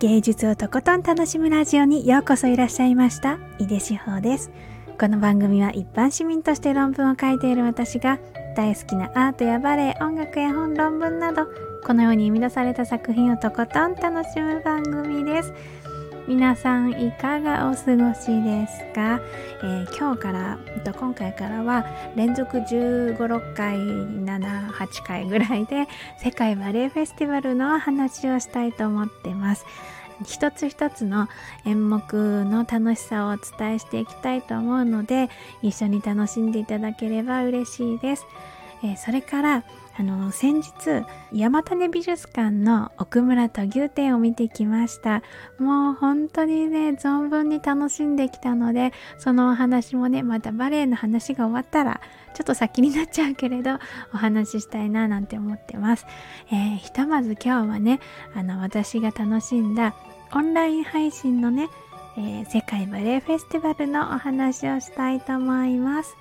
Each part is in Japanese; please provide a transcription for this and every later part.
芸術をとことん楽しむラジオにようこそいらっしゃいました。井出志保です。この番組は一般市民として論文を書いている私が大好きなアートやバレエ音楽や本論文などこのように生み出された作品をとことん楽しむ番組です。皆さんいかがお過ごしですか、えー、今日から今回からは連続15、6回、7、8回ぐらいで世界バレエフェスティバルの話をしたいと思ってます。一つ一つの演目の楽しさをお伝えしていきたいと思うので一緒に楽しんでいただければ嬉しいです。えー、それからあの先日山種美術館の奥村土牛展を見てきました。もう本当にね存分に楽しんできたのでそのお話もねまたバレエの話が終わったらちょっと先になっちゃうけれどお話ししたいななんて思ってます、えー、ひとまず今日はねあの私が楽しんだオンライン配信のね、えー、世界バレエフェスティバルのお話をしたいと思います。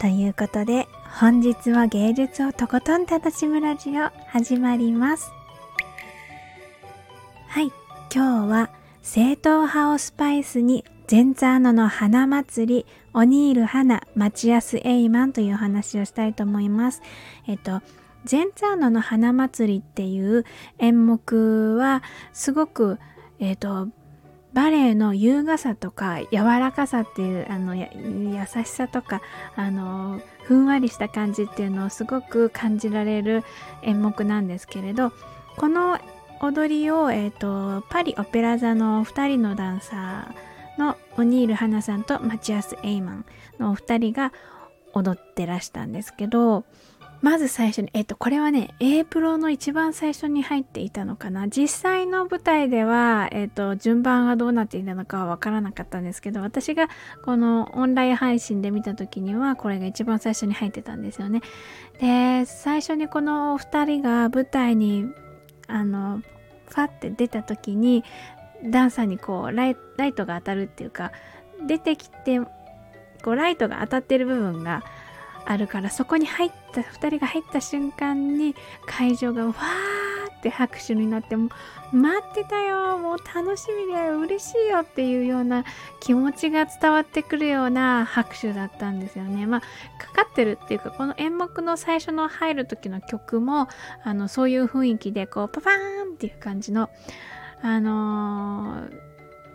ということで本日は芸術をとことん楽しむラジオ始まります。はい、今日は正統派をスパイスにゼンツァーノの花祭り、オニール花、マチアス・エイマンという話をしたいと思います。えっと、ゼンツァーノの花祭りっていう演目はすごく、えっと、バレエの優雅さとか柔らかさっていうあの優しさとかあのふんわりした感じっていうのをすごく感じられる演目なんですけれどこの踊りを、えーと、パリ・オペラ座の2人のダンサーのオニール・ハナさんとマチアス・エイマンのお二人が踊ってらしたんですけどまず最初に、えっと、これはね、A プロの一番最初に入っていたのかな。実際の舞台では、えっと、順番がどうなっていたのかはわからなかったんですけど、私がこのオンライン配信で見た時には、これが一番最初に入ってたんですよね。で、最初にこのお二人が舞台に、あの、ファって出た時に、ダンサーにこうライ、ライトが当たるっていうか、出てきて、こう、ライトが当たってる部分が、あるからそこに入った2人が入った瞬間に会場がわーって拍手になって待ってたよもう楽しみだよ嬉しいよっていうような気持ちが伝わってくるような拍手だったんですよね。まあかかってるっていうかこの演目の最初の入る時の曲もあのそういう雰囲気でこうパパーンっていう感じのあの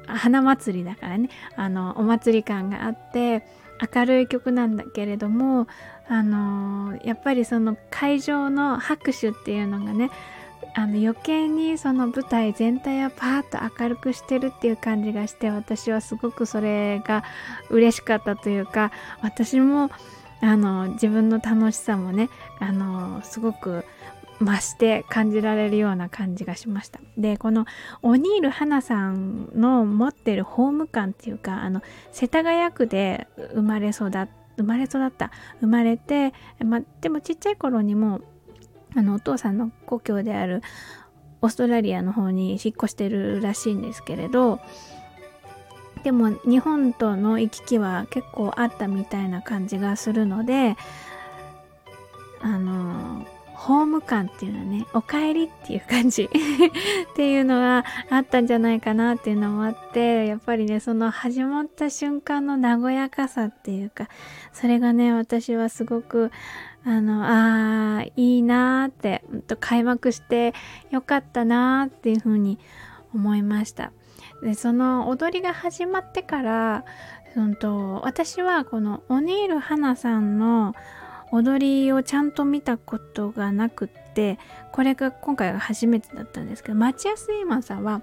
ー、花祭りだからねあのお祭り感があって明るい曲なんだけれどもあのー、やっぱりその会場の拍手っていうのがねあの余計にその舞台全体をパーッと明るくしてるっていう感じがして私はすごくそれが嬉しかったというか私もあの自分の楽しさもねあのすごく増して感じられるような感じがしました。で、このオニール花さんの持ってるホーム感っていうか、あの、世田谷区で生まれ育っ生まれ育った。生まれて、ま、でもちっちゃい頃にも、あの、お父さんの故郷であるオーストラリアの方に引っ越してるらしいんですけれど、でも日本との行き来は結構あったみたいな感じがするので、あのホーム感っていうのはね、お帰りっていう感じ っていうのがあったんじゃないかなっていうのもあって、やっぱりね、その始まった瞬間の和やかさっていうか、それがね、私はすごく、あの、ああ、いいなーって、と開幕してよかったなーっていうふうに思いました。で、その踊りが始まってから、うんと、私はこのオニール花さんの踊りをちゃんと見たことがなくってこれが今回が初めてだったんですけど町安イーマンさんは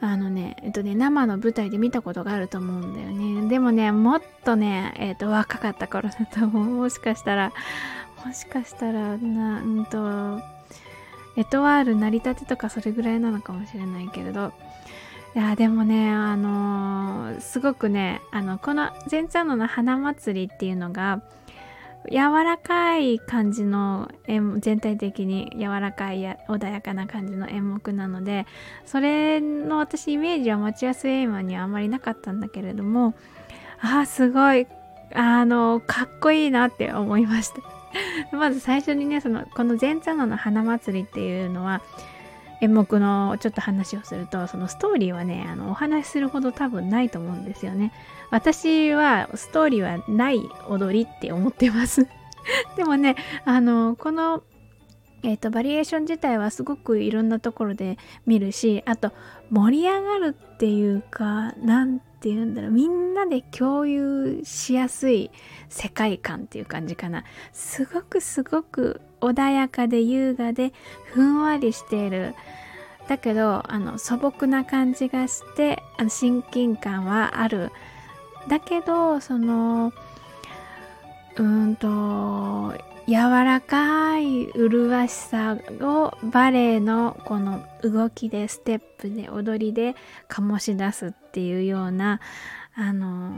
あのね、えっとね、生の舞台で見たことがあると思うんだよね。でもね、もっとね、えっと、若かった頃だと思う。もしかしたら、もしかしたら、な、うんと、エトワール成り立てとかそれぐらいなのかもしれないけれど、いや、でもね、あのー、すごくね、あの、この前茶の花祭りっていうのが、柔らかい感じの全体的に柔らかいや穏やかな感じの演目なのでそれの私イメージは町安エイマンにはあまりなかったんだけれどもああすごいあのかっこいいなって思いました。まず最初にねそのこの前茶野の花祭りっていうのは演目のちょっと話をするとそのストーリーはねあのお話しするほど多分ないと思うんですよね。私はストーリーはない踊りって思ってます。でもねあのこのえーと、バリエーション自体はすごくいろんなところで見るしあと盛り上がるっていうか何て言うんだろうみんなで共有しやすい世界観っていう感じかな。すごくすごく穏やかで優雅でふんわりしているだけどあの素朴な感じがしてあの親近感はあるだけどそのうんと柔らかい麗しさをバレエのこの動きでステップで踊りで醸し出すっていうようなあの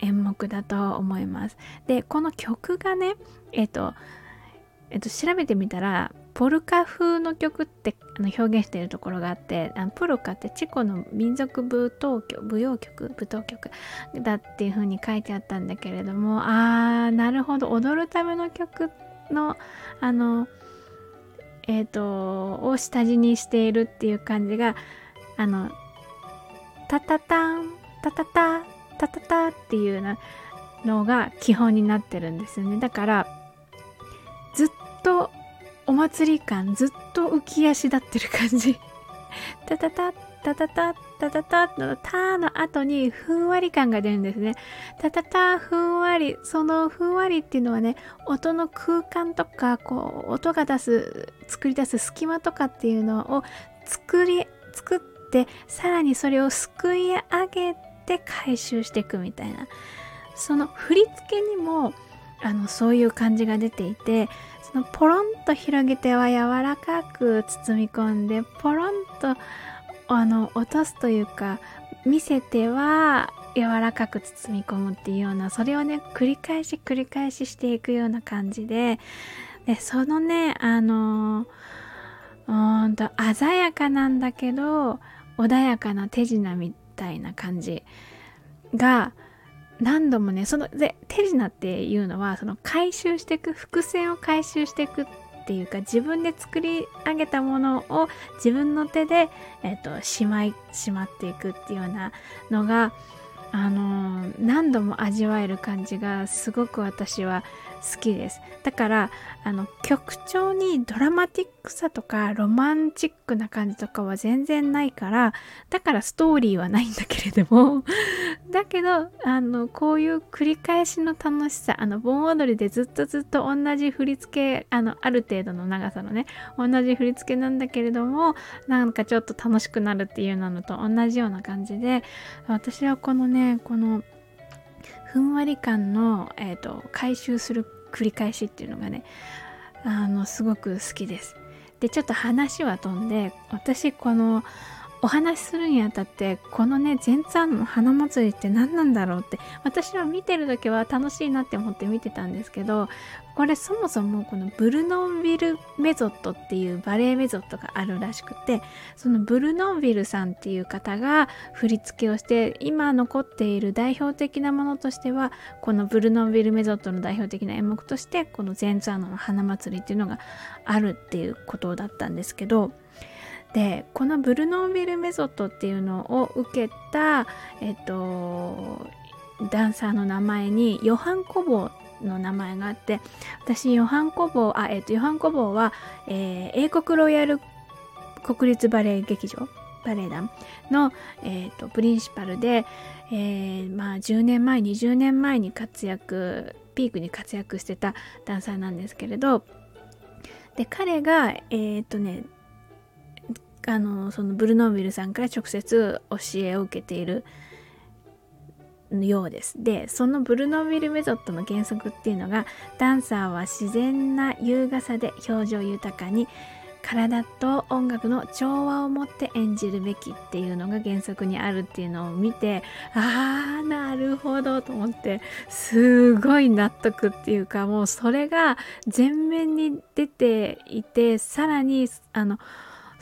演目だと思います。でこの曲がねえっとえっと調べてみたらポルカ風の曲ってあの表現しているところがあってあのポルカってチェコの民族舞踏曲舞踊曲舞踏曲だっていう風に書いてあったんだけれどもあーなるほど。踊るための曲のあのえっ、ー、とを下地にしているっていう感じがあのタタタンタタタタタタっていうのが基本になってるんですよね。だからずっとお祭り感ずっと浮き足立ってる感じ タタタタタタタタタのタの後にふんわり感が出るんですね。タタタふんわり。そのふんわりっていうのはね、音の空間とか、こう、音が出す、作り出す隙間とかっていうのを作り、作って、さらにそれをすくい上げて回収していくみたいな。その振り付けにも、あの、そういう感じが出ていて、そのポロンと広げては柔らかく包み込んで、ポロンとあの落とすというか見せては柔らかく包み込むっていうようなそれをね繰り返し繰り返ししていくような感じででそのねあのうんと鮮やかなんだけど穏やかな手品みたいな感じが何度もねそので手品っていうのはその回収していく伏線を回収していくっていうか自分で作り上げたものを自分の手で、えーと、しまいしまっていくっていうようなのがあのー、何度も味わえる感じがすごく私は好きです。だからあの曲調にドラマティックさとかロマンチックな感じとかは全然ないからだからストーリーはないんだけれども だけどあのこういう繰り返しの楽しさあの盆踊りでずっとずっと同じ振り付けあのある程度の長さのね同じ振り付けなんだけれどもなんかちょっと楽しくなるっていうのと同じような感じで私はこのねこのふんわり感の、えーと、回収する繰り返しっていうのがねあのすごく好きです。でちょっと話は飛んで私このお話しするにあたってこのね全ツの花祭りって何なんだろうって私は見てる時は楽しいなって思って見てたんですけどこれそもそもこのブルノンビルメゾットっていうバレエメゾットがあるらしくてそのブルノンビルさんっていう方が振り付けをして今残っている代表的なものとしてはこのブルノンビルメゾットの代表的な演目としてこの全ツの花祭りっていうのがあるっていうことだったんですけどでこのブルノービルメソッドっていうのを受けた、えっと、ダンサーの名前にヨハン・コボーの名前があって私ヨハン・コボーあ、えっと、ヨハン・コボーは、えー、英国ロイヤル国立バレエ劇場バレエ団の、えーと、プリンシパルで、えー、まあ、10年前20年前に活躍ピークに活躍してたダンサーなんですけれどで彼がえっ、ー、とねあのそのブルノービルさんから直接教えを受けているようです。で、そのブルノービルメソッドの原則っていうのが、ダンサーは自然な優雅さで表情豊かに、体と音楽の調和を持って演じるべきっていうのが原則にあるっていうのを見て、あー、なるほどと思って、すごい納得っていうか、もうそれが前面に出ていて、さらに、あの、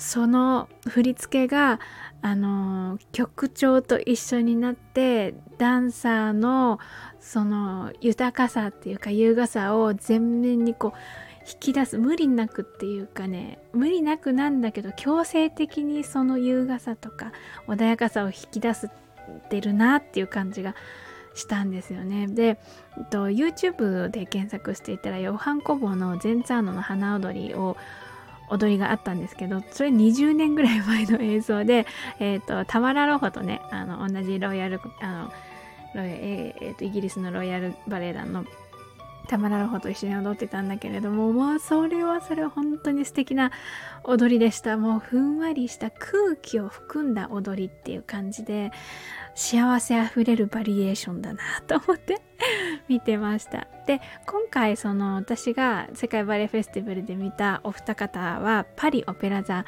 その振り付けがあの曲調と一緒になってダンサーのその豊かさっていうか優雅さを前面にこう引き出す無理なくっていうかね無理なくなんだけど強制的にその優雅さとか穏やかさを引き出してるなっていう感じがしたんですよね。で、えっと、YouTube で検索していたらヨハン・コボのゼンツァーノの花踊りを踊りがあったんですけどそれ20年ぐらい前の映像で、えーと、タマラ・ロホとねあの同じロイヤルあのロイ、えーとイギリスのロイヤルバレエ団のタマラロホと一緒に踊ってたんだけれどももうそれはそれは本当に素敵な踊りでした。もうふんわりした空気を含んだ踊りっていう感じで幸せあふれるバリエーションだなと思って 見てました。で今回その私が世界バレエフェスティバルで見たお二方はパリオペラ座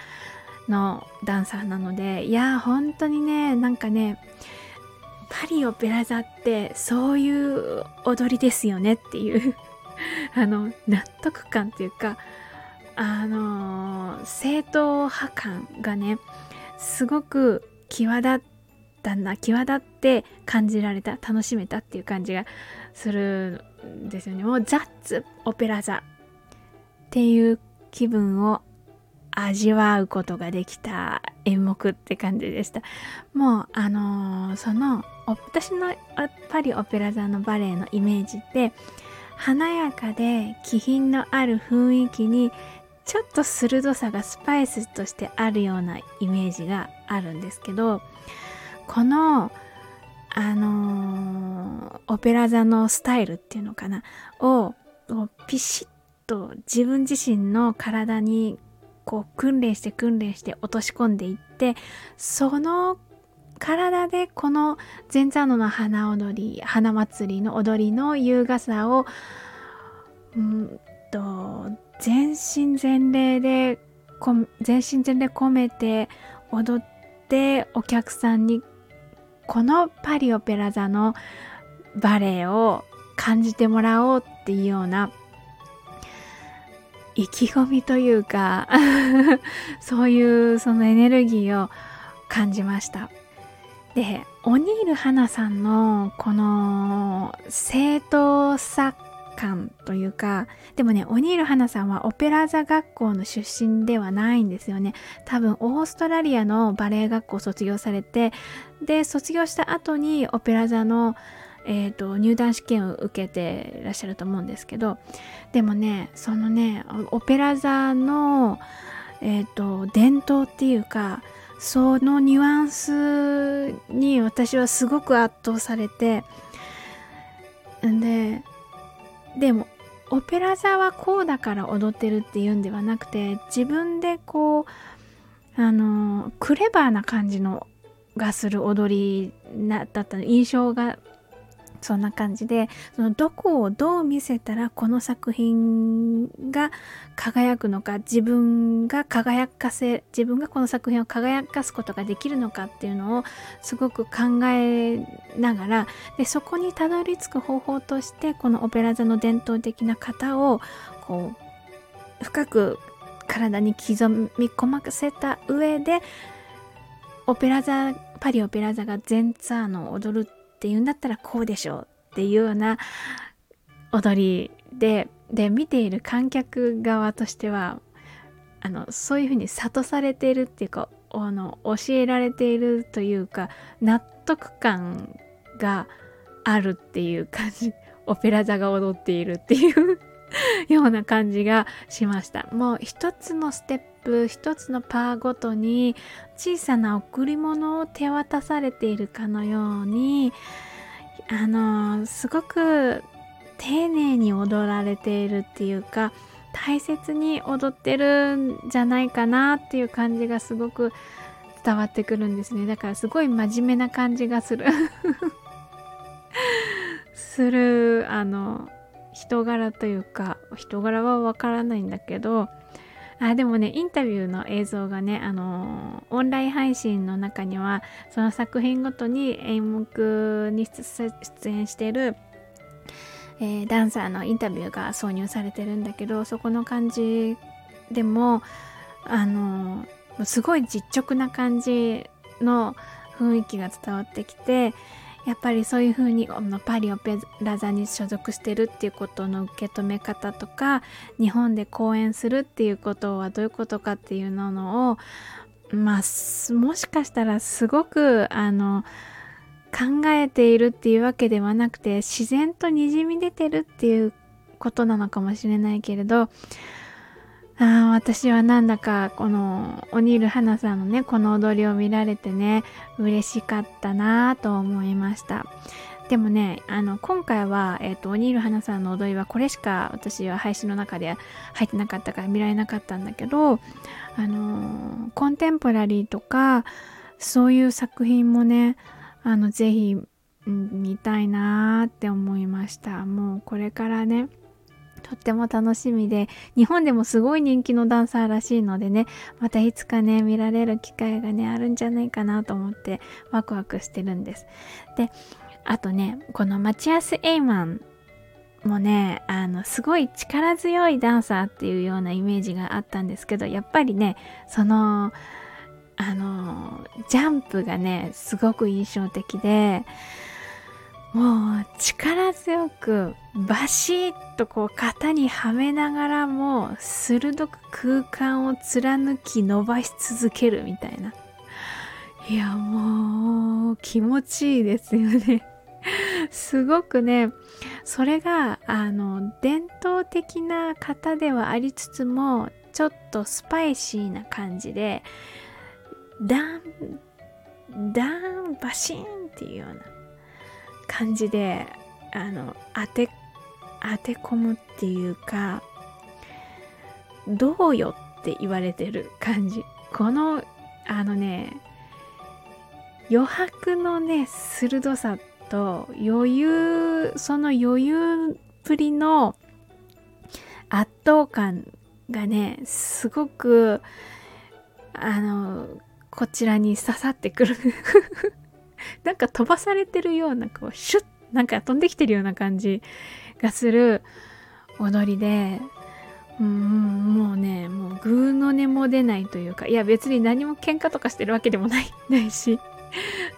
のダンサーなのでいや本当にねなんかねパリオペラ座ってそういう踊りですよねっていう あの納得感っていうかあの正統派感がねすごく際立ったな際立って感じられた楽しめたっていう感じがするんですよね。もうザッツオペラ座っていう気分を味わうことができた演目って感じでした。もうあのー、その私のパリオペラ座のバレエのイメージって華やかで気品のある雰囲気にちょっと鋭さがスパイスとしてあるようなイメージがあるんですけどこのあのー、オペラ座のスタイルっていうのかなをピシッと自分自身の体にこう訓練して訓練して落とし込んでいってその体でこの前座の花踊り花祭りの踊りの優雅さをうんと全身全霊で全身全霊込めて踊ってお客さんにこのパリオペラ座のバレエを感じてもらおうっていうような意気込みというか そういうそのエネルギーを感じました。でオニールハナさんのこの正当さ感というかでもねオニール花さんはオペラ座学校の出身ではないんですよね。多分オーストラリアのバレエ学校を卒業されてで卒業した後にオペラ座のえーと、入団試験を受けてらっしゃると思うんですけどでもねそのねオペラ座の、えーと、伝統っていうかそのニュアンスに私はすごく圧倒されてででもオペラ座はこうだから踊ってるっていうんではなくて自分でこうあのクレバーな感じのがする踊りだった印象がそんな感じでそのどこをどう見せたらこの作品が輝くのか自分が輝かせ自分がこの作品を輝かすことができるのかっていうのをすごく考えながらでそこにたどり着く方法としてこのオペラ座の伝統的な型をこう深く体に刻み込ませた上でオペラ座パリオペラ座が全ツアーの踊るっていうんだったらこうでしょうっていうような踊りでで見ている観客側としてはあのそういうふうに諭されているっていうかあの教えられているというか納得感があるっていう感じ オペラ座が踊っているっていうような感じがしました。もう一つのステップ一つのパーごとに小さな贈り物を手渡されているかのようにあのすごく丁寧に踊られているっていうか大切に踊ってるんじゃないかなっていう感じがすごく伝わってくるんですね。だからすごい真面目な感じがする。するあの人柄というか人柄はわからないんだけどあでもねインタビューの映像がねあのオンライン配信の中にはその作品ごとに演目に出演してる、えー、ダンサーのインタビューが挿入されてるんだけどそこの感じでもあのすごい実直な感じの雰囲気が伝わってきてやっぱりそういう風にパリオペラ座に所属してるっていうことの受け止め方とか日本で公演するっていうことはどういうことかっていうのをまあもしかしたらすごくあの考えているっていうわけではなくて自然とにじみ出てるっていうことなのかもしれないけれどあ私はなんだかこのオニール花さんのねこの踊りを見られてね嬉しかったなと思いました。でもねあの今回は、えーと、オニール花さんの踊りはこれしか私は配信の中で入ってなかったから見られなかったんだけどあのコンテンポラリーとかそういう作品もねあのぜひ見たいなって思いました。もうこれからねとっても楽しみで日本でもすごい人気のダンサーらしいのでねまたいつかね見られる機会がねあるんじゃないかなと思ってワクワクしてるんです。であとねこのマチアス・エイマンもねあのすごい力強いダンサーっていうようなイメージがあったんですけどやっぱりねそのあのジャンプがねすごく印象的でもう力強くバシッとこう型にはめながらも鋭く空間を貫き伸ばし続けるみたいな。いやもう気持ちいいですよね。すごくね。それがあの伝統的な型ではありつつもちょっとスパイシーな感じでダンダンバシーンっていうような。感じであの当て当て込むっていうかどうよって言われてる感じ。このあのね余白のね鋭さと余裕その余裕っぷりの圧倒感がねすごくあのこちらに刺さってくる。なんか飛ばされてるようなこうシュッなんか飛んできてるような感じがする踊りでうんもうねもうグーの音も出ないというかいや別に何も喧嘩とかしてるわけでもない ないし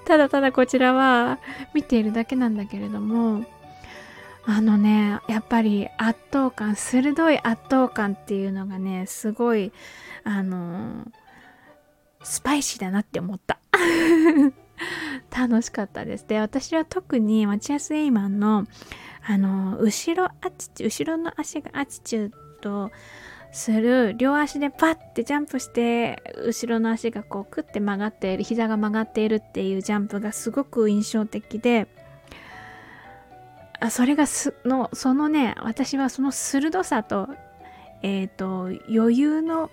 ただただこちらは見ているだけなんだけれどもあのねやっぱり圧倒感鋭い圧倒感っていうのがねすごいあのスパイシーだなって思った。楽しかったです。で、私は特にマチアス・エイマンの、あの、後ろアチチュ、後ろの足がアチチュードする、両足でパッてジャンプして、後ろの足がこう、クッて曲がっている、膝が曲がっているっていうジャンプがすごく印象的で、あそれがすの、そのね、私はその鋭さと、えっ、ー、と、余裕の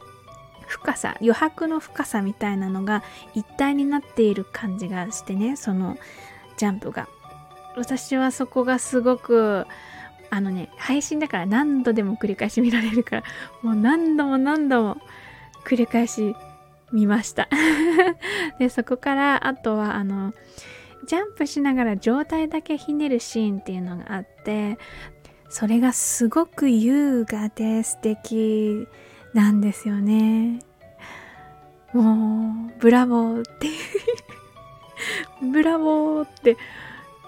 深さ余白の深さみたいなのが一体になっている感じがしてねそのジャンプが。私はそこがすごくあのね配信だから何度でも繰り返し見られるからもう何度も何度も繰り返し見ました。でそこからあとはあのジャンプしながら上体だけひねるシーンっていうのがあってそれがすごく優雅で素敵。なんですよね。もう、ブラボーって ブラボーって、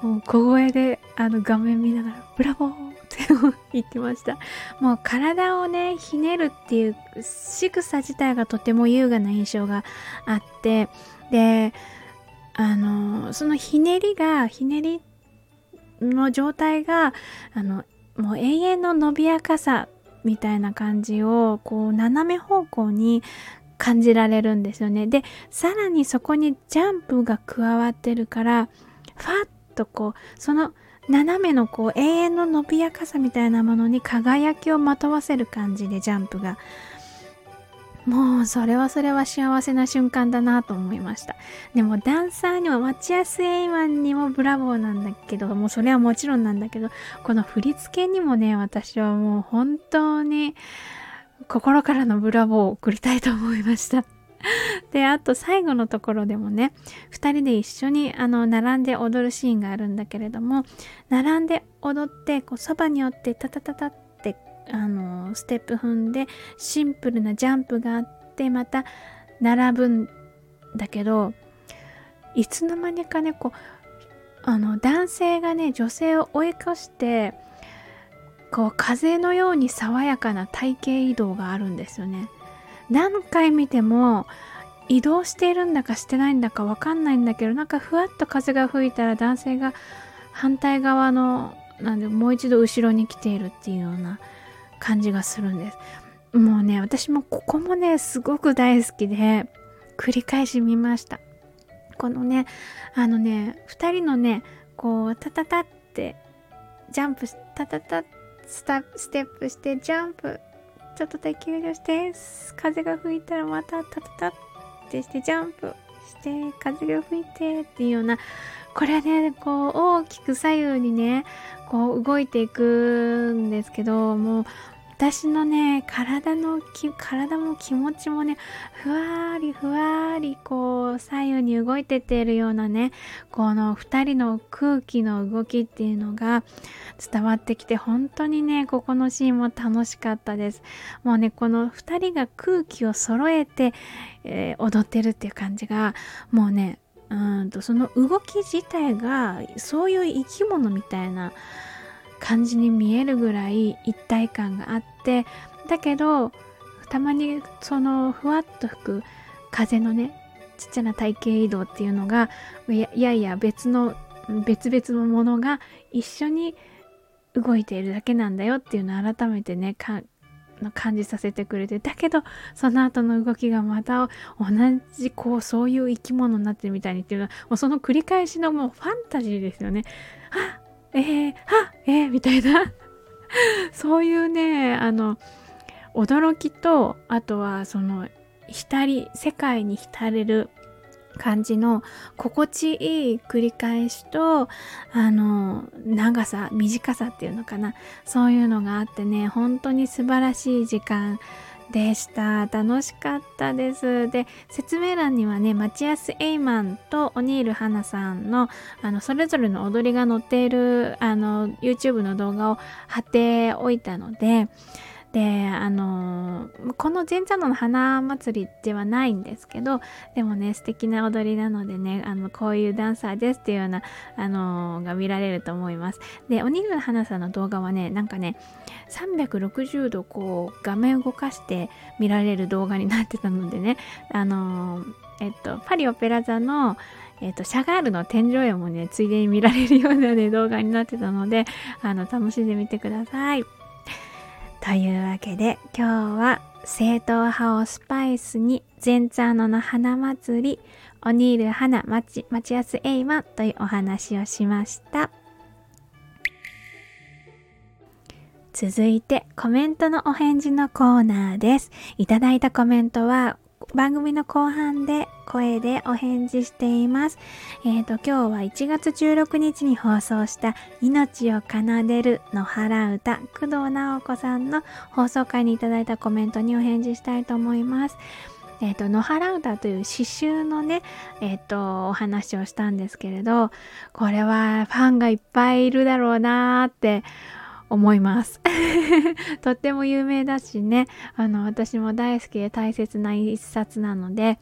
もう小声であの画面見ながら、ブラボーって 言ってました。もう体をね、ひねるっていう仕草自体がとても優雅な印象があって、で、あの、そのひねりが、ひねりの状態が、あの、もう永遠の伸びやかさみたいな感じをこう斜め方向に感じられるんですよね。でさらにそこにジャンプが加わってるからファッとこうその斜めのこう永遠の伸びやかさみたいなものに輝きをまとわせる感じでジャンプがもうそれはそれは幸せな瞬間だなと思いました。でもダンサーにも待ちやすいワンにもブラボーなんだけど、もうそれはもちろんなんだけど、この振り付けにもね、私はもう本当に心からのブラボーを送りたいと思いました。で、あと最後のところでもね、2人で一緒にあの並んで踊るシーンがあるんだけれども、並んで踊って、こうそばに寄ってタタタタってあのステップ踏んでシンプルなジャンプがあってまた並ぶんだけどいつの間にかねこうあの男性がね女性を追い越してこう風のように爽やかな体型移動があるんですよね。何回見ても移動しているんだかしてないんだかわかんないんだけどなんかふわっと風が吹いたら男性が反対側のなんでもう一度後ろに来ているっていうような感じがするんです。もうね私もここもねすごく大好きで繰り返し見ました。このねあのね2人のねこうタタタってジャンプタタタスタステップしてジャンプちょっとだけ休業して風が吹いたらまたタタタってしてジャンプして風が吹いてっていうようなこれはねこう大きく左右にねこう動いていくんですけどもう私のね体の体も気持ちもねふわーりふわーりこう左右に動いてってるようなねこの2人の空気の動きっていうのが伝わってきて本当にねここのシーンも楽しかったです。もうねこの2人が空気を揃えて、えー、踊ってるっていう感じがもうねうんとその動き自体がそういう生き物みたいな感じに見えるぐらい一体感があってだけどたまにそのふわっと吹く風のねちっちゃな体型移動っていうのがいやいや別の別々のものが一緒に動いているだけなんだよっていうのを改めてね感の感じさせてくれてだけどその後の動きがまた同じこうそういう生き物になってるみたいにっていうのはもうその繰り返しのもうファンタジーですよね。あえー、はえー、みたいな そういうねあの驚きとあとはその浸り世界に浸れる感じの心地いい繰り返しとあの長さ短さっていうのかなそういうのがあってね本当に素晴らしい時間でした。楽しかったです。で、説明欄にはね、マチアス・エイマンとオニール・ハナさんの、あの、それぞれの踊りが載っている、あの、YouTube の動画を貼っておいたので、であのこの前座の花祭りではないんですけどでもね素敵な踊りなのでねあのこういうダンサーですっていうようなあのが見られると思いますでおにぎり花さんの動画はねなんかね360度こう画面動かして見られる動画になってたのでねあのえっとパリオペラ座のえっと、シャガールの天井絵もね、ついでに見られるようなね、動画になってたので、あの、楽しんでみてください。というわけで今日は正統派をスパイスに全ツーノの花祭りオニール花町町安エイマというお話をしました。続いてコメントのお返事のコーナーです。いただいたコメントは番組の後半で声でお返事しています。えっ、ー、と、今日は1月16日に放送した命を奏でるの腹歌、工藤直子さんの放送回にいただいたコメントにお返事したいと思います。えっ、ー、と、野原歌という詩集のね、えっ、ー、と、お話をしたんですけれど、これはファンがいっぱいいるだろうなーって思います。とっても有名だしね。あの私も大好きで大切な一冊なので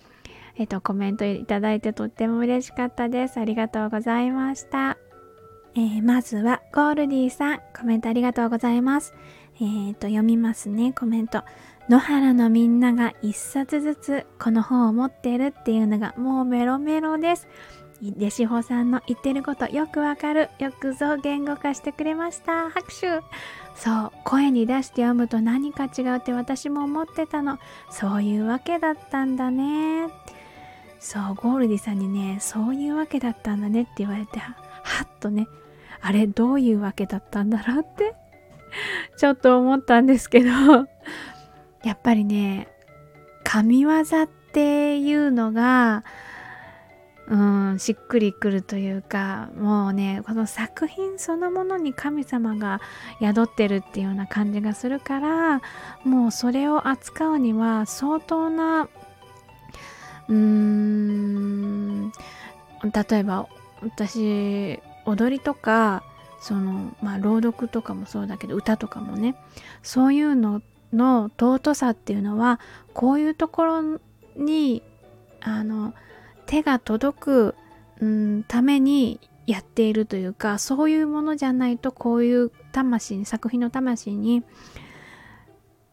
えっとコメントいただいてとっても嬉しかったです。ありがとうございました。えー、まずはゴールディさんコメントありがとうございます。えー、と読みますね。コメント。野原のみんなが一冊ずつこの本を持ってるっていうのがもうメロメロです。でしほさんの言ってることよくわかる。よくぞ言語化してくれました。拍手そう、声に出して読むと何か違うって私も思ってたの。そういうわけだったんだね。そう、ゴールディさんにね、そういうわけだったんだねって言われて、はっとね、あれどういうわけだったんだろうってちょっと思ったんですけどやっぱりね、神業っていうのが、うん、しっくりくるというかもうねこの作品そのものに神様が宿ってるっていうような感じがするからもうそれを扱うには相当なうーん例えば私踊りとかそのまあ朗読とかもそうだけど歌とかもねそういうのの尊さっていうのはこういうところにあの手が届く、うん、ためにやっているというかそういうものじゃないとこういう魂作品の魂に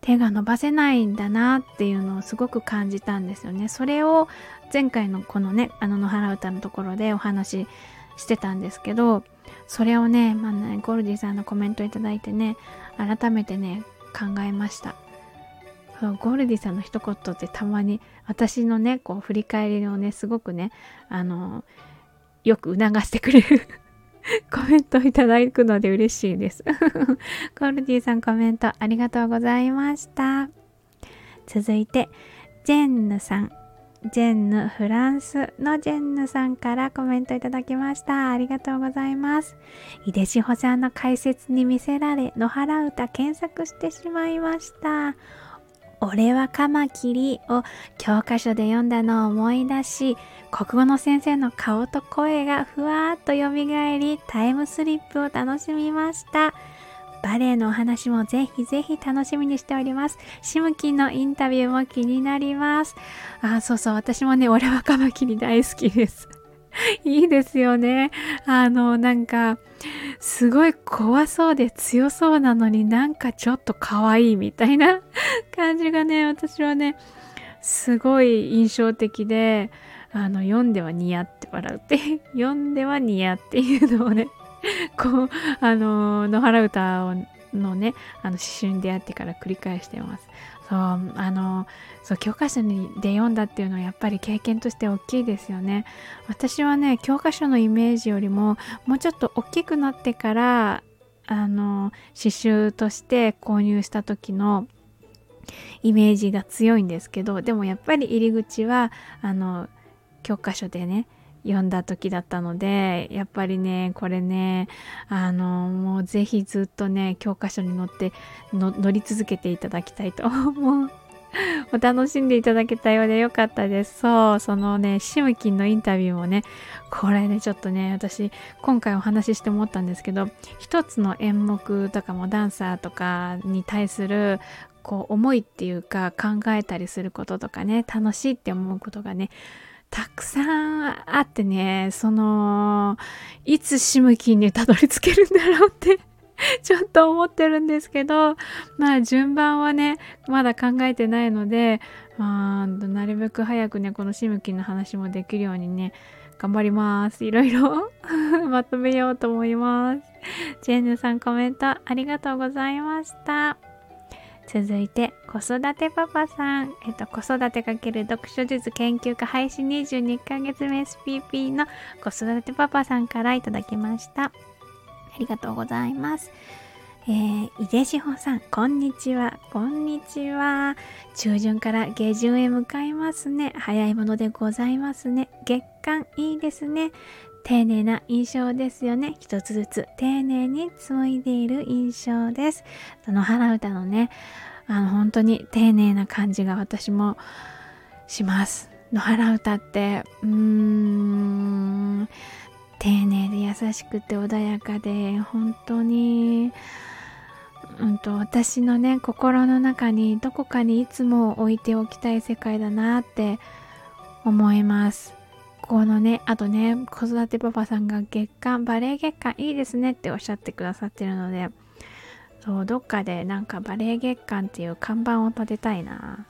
手が伸ばせないんだなっていうのをすごく感じたんですよね。それを前回のこのねあの野原歌のところでお話ししてたんですけどそれをね,、まあね、ゴルディさんのコメントいただいてね改めてね考えました。ゴールディさんの一言ってたまに私のねこう振り返りをねすごくねあのよく促してくれる コメントをいただくので嬉しいです。ゴールディさんコメントありがとうございました。続いてジェンヌさん。ジェンヌフランスのジェンヌさんからコメントいただきました。ありがとうございます。井出志保さんの解説に見せられ野原歌検索してしまいました。俺はカマキリを教科書で読んだのを思い出し、国語の先生の顔と声がふわーっと蘇り、タイムスリップを楽しみました。バレエのお話もぜひぜひ楽しみにしております。シムキンのインタビューも気になります。あ、そうそう、私もね、俺はカマキリ大好きです。いいですよね。あの、なんか、すごい怖そうで強そうなのになんかちょっと可愛いみたいな 感じがね、私はね、すごい印象的で、あの、読んではニヤって笑うって、読んではニヤっていうのをね、こう、あの、野原歌をのね、あの、思春であってから繰り返してます。そう、あの、そう教科書にで読んだっていうのはやっぱり経験として大きいですよね。私はね教科書のイメージよりももうちょっと大きくなってからあの刺繍として購入した時のイメージが強いんですけどでもやっぱり入り口はあの教科書でね読んだ時だったのでやっぱりねこれねあのもうぜひずっとね教科書に載って乗り続けていただきたいと 思うお楽しんでいただけたようでよかったです。そう、そのね、シムキンのインタビューもね、これね、ちょっとね、私、今回お話しして思ったんですけど、一つの演目とかもダンサーとかに対する、こう、思いっていうか、考えたりすることとかね、楽しいって思うことがね、たくさんあってね、その、いつシムキンにたどり着けるんだろうって ちょっと思ってるんですけど、まあ順番はね、まだ考えてないので、あ、なるべく早くね、このしむきの話もできるようにね、頑張ります。いろいろ まとめようと思います。ジェンヌさんコメントありがとうございました。続いて、子育てパパさん。えっと、子育てかける読書術研究家配信22ヶ月目 SPP の子育てパパさんからいただきました。ありがとうございます。えー、井出志保さん、こんにちは。こんにちは。中旬から下旬へ向かいますね。早いものでございますね。月間いいですね。丁寧な印象ですよね。一つずつ丁寧に紡いでいる印象です。その花歌のね、あの本当に丁寧な感じが私もします。野原歌って、うーん、丁寧で優しくて穏やかで本当にうんと私のね心の中にどこかにいつも置いておきたい世界だなって思いますこのねあとね子育てパパさんが月間バレエ月間いいですねっておっしゃってくださってるのでそうどっかでなんかバレエ月間っていう看板を立てたいな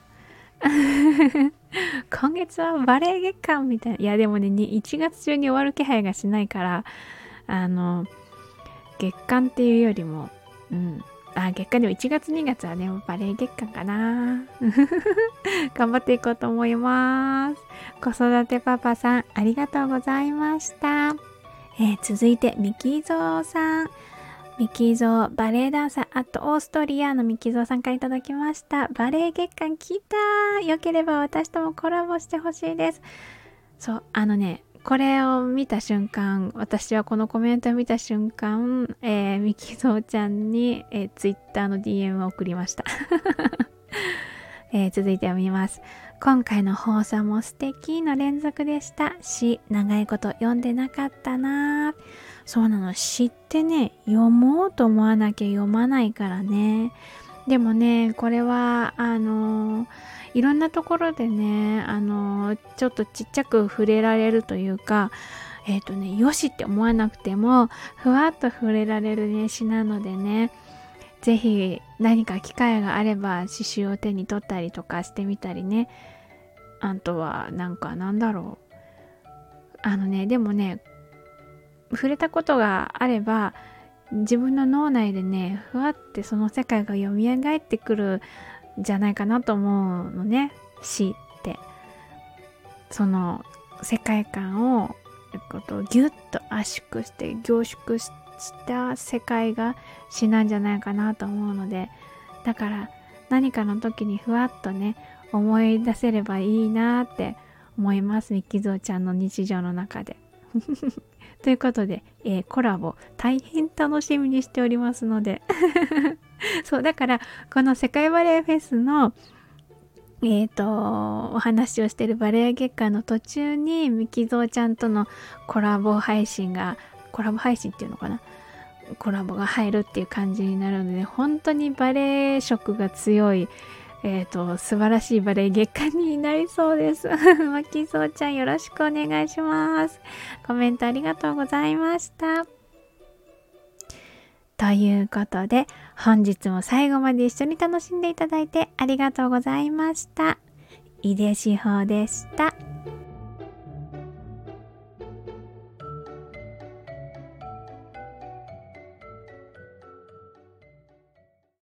今月はバレエ月間みたいな。いやでもね、1月中に終わる気配がしないから、あの、月間っていうよりも、うん。あ、月間でも1月2月はね、もうバレエ月間かな。頑張っていこうと思います。子育てパパさん、ありがとうございました。えー、続いて、ミキゾーさん。ミキゾーバレエダンサーあとオーストリアのミキゾーさんからいただきました。バレエ月間来たよければ私ともコラボしてほしいです。そう、あのね、これを見た瞬間、私はこのコメントを見た瞬間、えー、ミキゾーちゃんに、えー、ツイッターの DM を送りました。えー、続いて読みます。今回の放送も素敵の連続でした。し、長いこと読んでなかったなぁ。そうなの知ってね読もうと思わなきゃ読まないからねでもねこれはあのいろんなところでねあのちょっとちっちゃく触れられるというかえっ、ー、とねよしって思わなくてもふわっと触れられるね詩なのでね是非何か機会があれば刺繍を手に取ったりとかしてみたりね。あとはなんかなんだろう。あのねでもね触れたことがあれば自分の脳内でねふわってその世界が蘇ってくるじゃないかなと思うのね。詩って。その世界観をことギュッと圧縮して凝縮した世界が詩なんじゃないかなと思うので。だから何かの時にふわっとね思い出せればいいなって思いますミキゾーちゃんの日常の中で。ということで、えー、コラボ大変楽しみにしておりますので。そうだからこの世界バレエフェスのえっ、ー、とお話をしてるバレエ月間の途中にミキゾーちゃんとのコラボ配信がコラボ配信っていうのかな？コラボが入るっていう感じになるので本当にバレエ色が強いえっ、ー、と、素晴らしいバレエ月間になりそうです。マキソウちゃんよろしくお願いします。コメントありがとうございました。ということで、本日も最後まで一緒に楽しんでいただいてありがとうございました。井出志保でした。